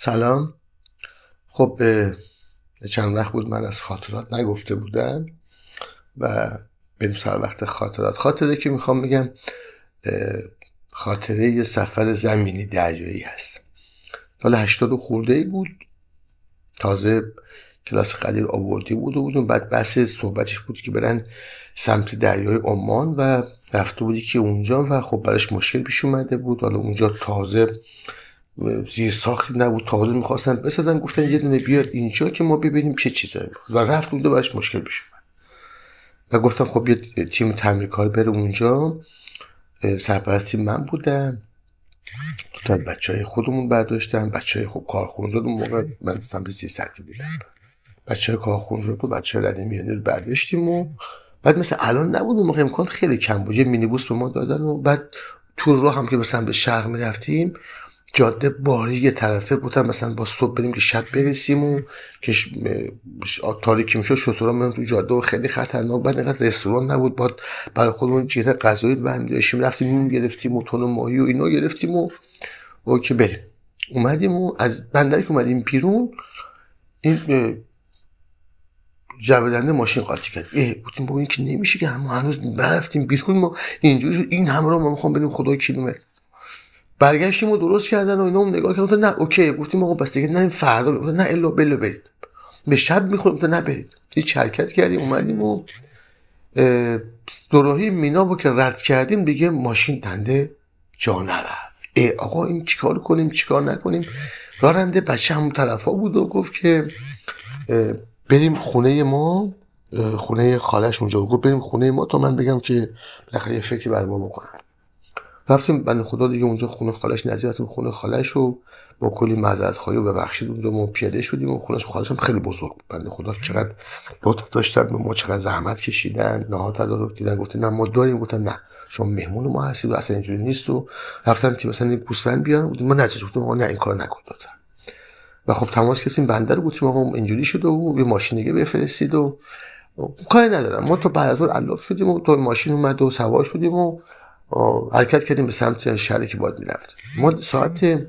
سلام. خب چند وقت بود من از خاطرات نگفته بودم و بریم سر وقت خاطرات. خاطره که می‌خوام بگم خاطره یه سفر زمینی دریایی هست. سال هشتاد خورده ای بود. تازه کلاس قدیر آوردی بود و بودم. بعد بحث صحبتش بود که برن سمت دریای عمان و رفته بودی که اونجا و خب براش مشکل پیش اومده بود. حالا اونجا تازه زیر ساختی نبود تازه می‌خواستن بسازن گفتن یه دونه بیاد اینجا که ما ببینیم چه چیزایی و رفت اونجا براش مشکل اومد. و گفتم خب یه تیم تعمیرکار بره اونجا. سرپرستی من بودم. تا بچه های خودمون برداشتن بچه های خب کارخونزاد اون موقع من سمت سی سطحی بودم. بچه های کارخونزاد و بچه های رده میانه رو برداشتیم و بعد مثل الان نبود اون موقع امکان خیلی کم بود. یه مینیبوس به ما دادن و بعد تو راه هم که مثلا به شرق می‌رفتیم جاده باری یه طرفه بودن مثلا با صبح بریم که شب برسیم و که تاریکی میشه شطورا میان تو جاده و خیلی خطرناک بعد اینقدر رستوران نبود بعد برای خودمون چیز غذایی برمی داشتیم رفتیم نون گرفتیم و تون ماهی و اینا گرفتیم و و که بریم. اومدیم و از بندری که اومدیم پیرون این جبدنده ماشین قاطی کرد. اه بودیم با که نمیشه که ما هنوز برفتیم بیرون ما اینجوری این همه رو ما می‌خوام بریم خدای کیلومتر. برگشتیم و درست کردن و اینا هم نگاه کردن نه اوکی. گفتیم آقا بس دیگه نه فردا نه الا بلو برید. به شب می‌خوریم نه برید. هیچ حرکت کردیم اومدیم و دوراهی مینا رو که رد کردیم دیگه ماشین دنده جا نرفت. ای آقا این چیکار کنیم؟ چیکار نکنیم؟ راننده بچه همون طرفا بود و گفت که بریم خونه ما خونه خالش اونجا گفت بریم خونه ما تا من بگم که بالاخره یه فکری بر ما بکنم رفتیم بنده خدا دیگه اونجا خونه خالش نزدیک رفتیم خونه خالش رو با کلی معذرت خواهی و ببخشید اونجا ما پیاده شدیم و خونش خالش هم خیلی بزرگ بنده خدا چقدر لطف داشتن به ما چقدر زحمت کشیدن نهار تدارک دیدن گفتن نه ما داریم گفتن نه شما مهمون ما هستید و اصلا اینجوری نیست و رفتن که مثلا این گوسفند بیان ما نتیجه گفتیم آقا نه این کار نکن و خب تماس گرفتیم بنده رو گفتیم آقا اینجوری شده و یه ماشین دیگه بفرستید و کاری ندارم. ما تو بعد از اون علاف شدیم و تو ماشین اومد و سوار شدیم و حرکت کردیم به سمت شهری که باید می‌رفت. ما ساعت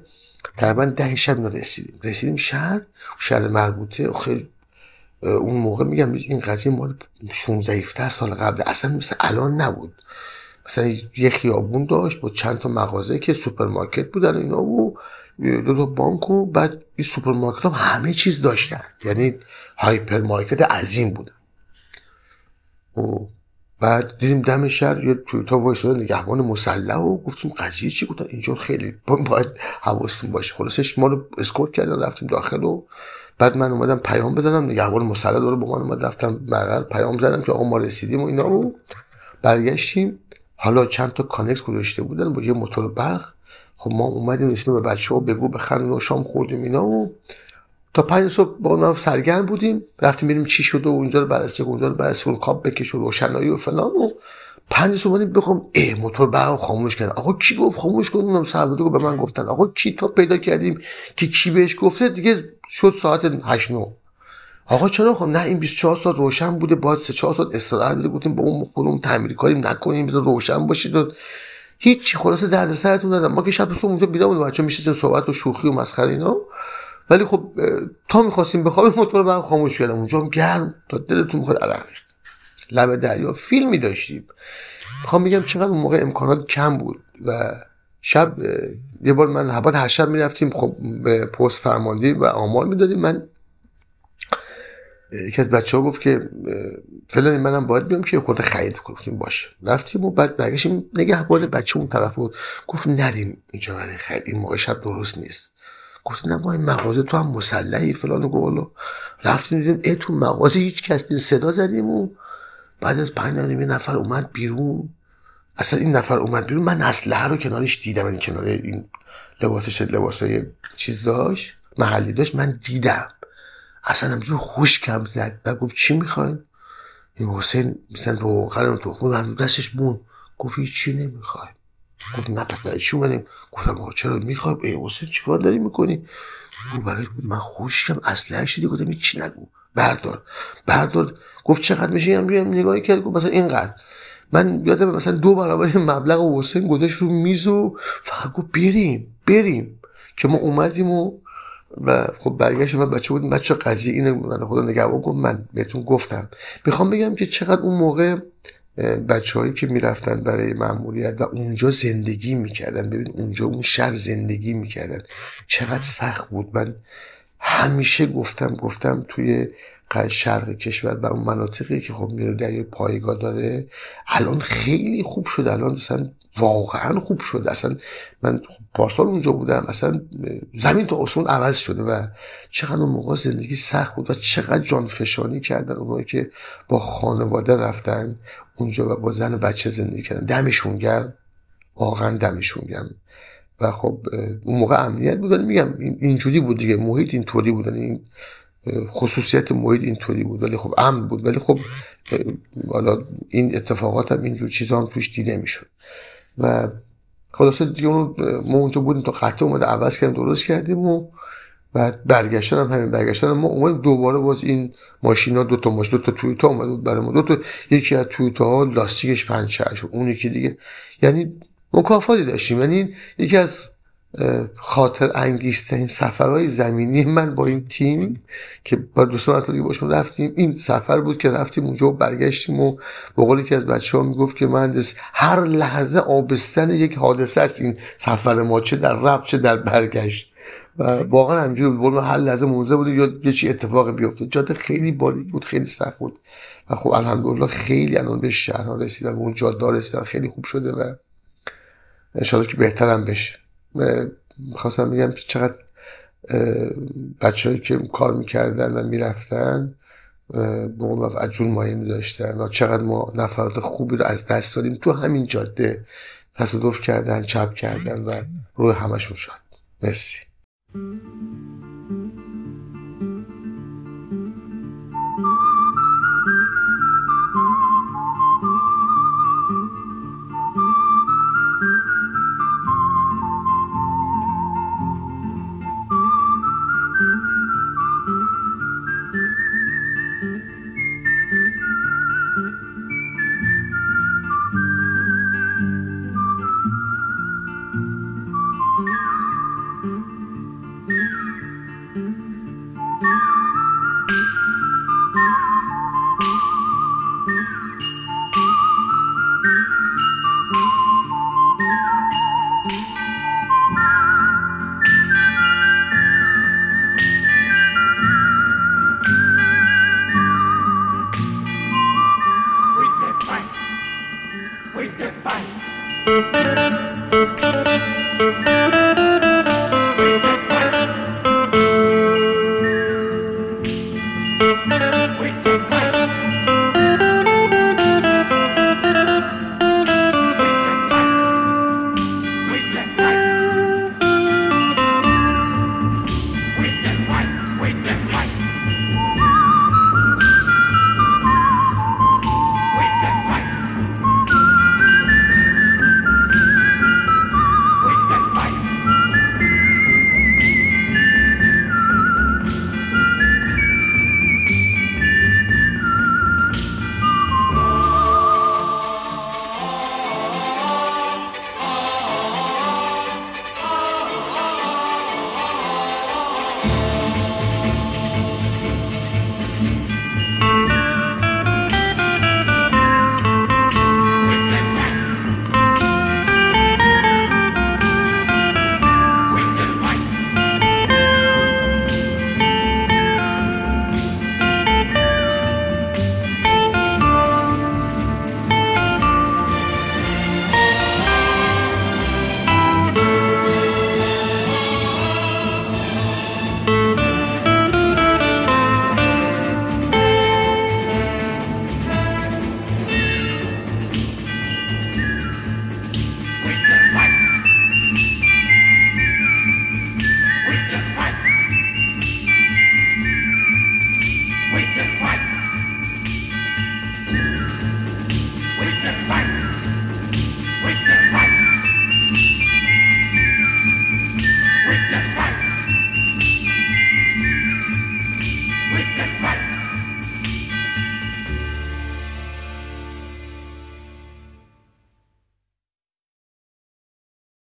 تقریبا ده شب رسیدیم. رسیدیم شهر شهر مربوطه. خیلی اون موقع میگم این قضیه مال 16 17 سال قبل. اصلا مثل الان نبود. مثلا یه خیابون داشت با چند تا مغازه که سوپرمارکت بودن اینا و دو تا بانک و بعد این سوپرمارکت هم همه چیز داشتن. یعنی هایپر مارکت عظیم بودن. و بعد دیدیم دم شهر یه تویوتا وایساده نگهبان مسلح و گفتیم قضیه چی گفتن؟ اینجا خیلی باید حواستون باشه. خلاصش ما رو اسکورت کردن رفتیم داخل و بعد من اومدم پیام بدم نگهبان مسلح داره با من اومد. رفتم بغل پیام زدم که آقا ما رسیدیم و اینا رو برگشتیم. حالا چند تا کانکس گذاشته بودن با یه موتور برق. خب ما اومدیم رسیدیم به بچه ها بگو بخند و شام خوردیم اینا و تا پنج صبح با اونا سرگرم بودیم. رفتیم بریم چی شده و اونجا رو بررسی اونجا رو بررسی اون کاب بکش و روشنایی و فلان و پنج صبح بودیم بخوام ای موتور برق خاموش کردن. آقا کی گفت خاموش کن؟ اونم سرباده به من گفتن. آقا کی تا پیدا کردیم که کی بهش گفته؟ دیگه شد ساعت 8 9 آقا چرا خب؟ نه این 24 ساعت روشن بوده. باید 3 4 ساعت استراحت بده گفتیم با اون خودمون تعمیر کاری نکنیم. بذار روشن باشید و هیچ خلاصه درد سرتون ندادم ما که شب صبح اونجا بیدار بودیم. بچه‌ها میشستیم صحبت و شوخی و مسخره اینا. ولی خب تا می‌خواستیم بخوابیم موتور برق خاموش کردم. اونجا هم گرم تا دلتون می‌خواد عرق ریخت لب دریا. فیلمی داشتیم. می‌خوام بگم چقدر اون موقع امکانات کم بود و شب یه بار من حبات هر شب می‌رفتیم خب به پست فرماندهی و آمار می‌دادیم. من یکی از بچه ها گفت که فلانی منم باید بیام که خود خرید کنیم باشه. رفتیم و بعد برگشتیم نگهبان بچه اون طرف بود. گفت نریم اینجا برای خرید. این موقع شب درست نیست. گفت نه ما این مغازه تو هم مسلحی فلان گولو رفتیم دیدیم ای تو مغازه هیچ کس صدا زدیم و بعد از پنج دقیقه نفر اومد بیرون. اصلا این نفر اومد بیرون. من اسلحه رو کنارش دیدم این کنار این لباسش لباسای چیز داشت محلی داشت من دیدم. اصلا هم خوشکم زد. و گفت چی می‌خواین؟ این حسین مثلا روغن و تخمه و دستش بون گفت چی نمی‌خوایم. گفت نه چی اومدیم؟ گفتم آقا چرا می‌خوایم ای حسین چیکار داری می‌کنی؟ گفت برای من خوشکم اصلا شدی؟ گفتم چی نگو؟ بردار بردار. گفت چقدر میشه هم بیام نگاهی کرد؟ گفت مثلا اینقدر. من یادم مثلا دو برابر مبلغ حسین گذاشت رو میز و فقط گفت بریم بریم. که ما اومدیم و و خب برگشت من بچه بودیم. بچه قضیه اینه من خدا نگهبان گفت من بهتون گفتم. می‌خوام بگم که چقدر اون موقع بچه که می‌رفتن برای معمولیت و اونجا زندگی می‌کردن. ببین اونجا اون شهر زندگی می‌کردن. چقدر سخت بود. من همیشه گفتم گفتم توی شرق کشور و اون مناطقی که خب میره در پایگاه داره الان خیلی خوب شد الان مثلا واقعا خوب شد اصلا من پارسال اونجا بودم. اصلا زمین تا آسمون عوض شده و چقدر اون موقع زندگی سخت بود و چقدر جانفشانی کردن اونایی که با خانواده رفتن. اونجا و با زن و بچه زندگی کردن. دمشون گرم. واقعا دمشون گرم. و خب اون موقع امنیت بود. میگم اینجوری بود دیگه. محیط اینطوری بود. این خصوصیت محیط اینطوری بود. ولی خب امن بود. ولی خب حالا این اتفاقات هم اینجور چیزا هم توش دیده می‌شد. و خلاصه دیگه اون ما اونجا بودیم تا خطه اومده عوض کردیم. درست کردیم و بعد برگشتن هم همین برگشتن ما اومدیم دوباره باز این ماشینا دو تا ماشین دو تا تویوتا اومده بود برای ما. دو تا یکی از تویوتا ها لاستیکش پنچر شد اون یکی دیگه یعنی مکافاتی داشتیم. یعنی یکی از خاطر انگیزترین سفرهای زمینی من با این تیم که با دوستان اطلاقی باشون رفتیم. این سفر بود که رفتیم اونجا و برگشتیم و به قول که از بچه ها می‌گفت که مهندس هر لحظه آبستن یک حادثه است. این سفر ما چه در رفت چه در برگشت. و واقعا همینجوری بود. هر لحظه موزه بود یا یه چی اتفاق بیفته جاده خیلی باریک بود خیلی سخت بود. و خب الحمدلله خیلی الان به شهرها رسیدن و اون جاده رسیدن. خیلی خوب شده و انشاءالله که بهترم بشه. خواستم بگم که چقدر بچههایی که کار می‌کردن و می‌رفتن به قول عجون مایه میداشتن و چقدر ما نفرات خوبی رو از دست دادیم. تو همین جاده تصادف کردن چپ کردن و روی همشون شد. مرسی.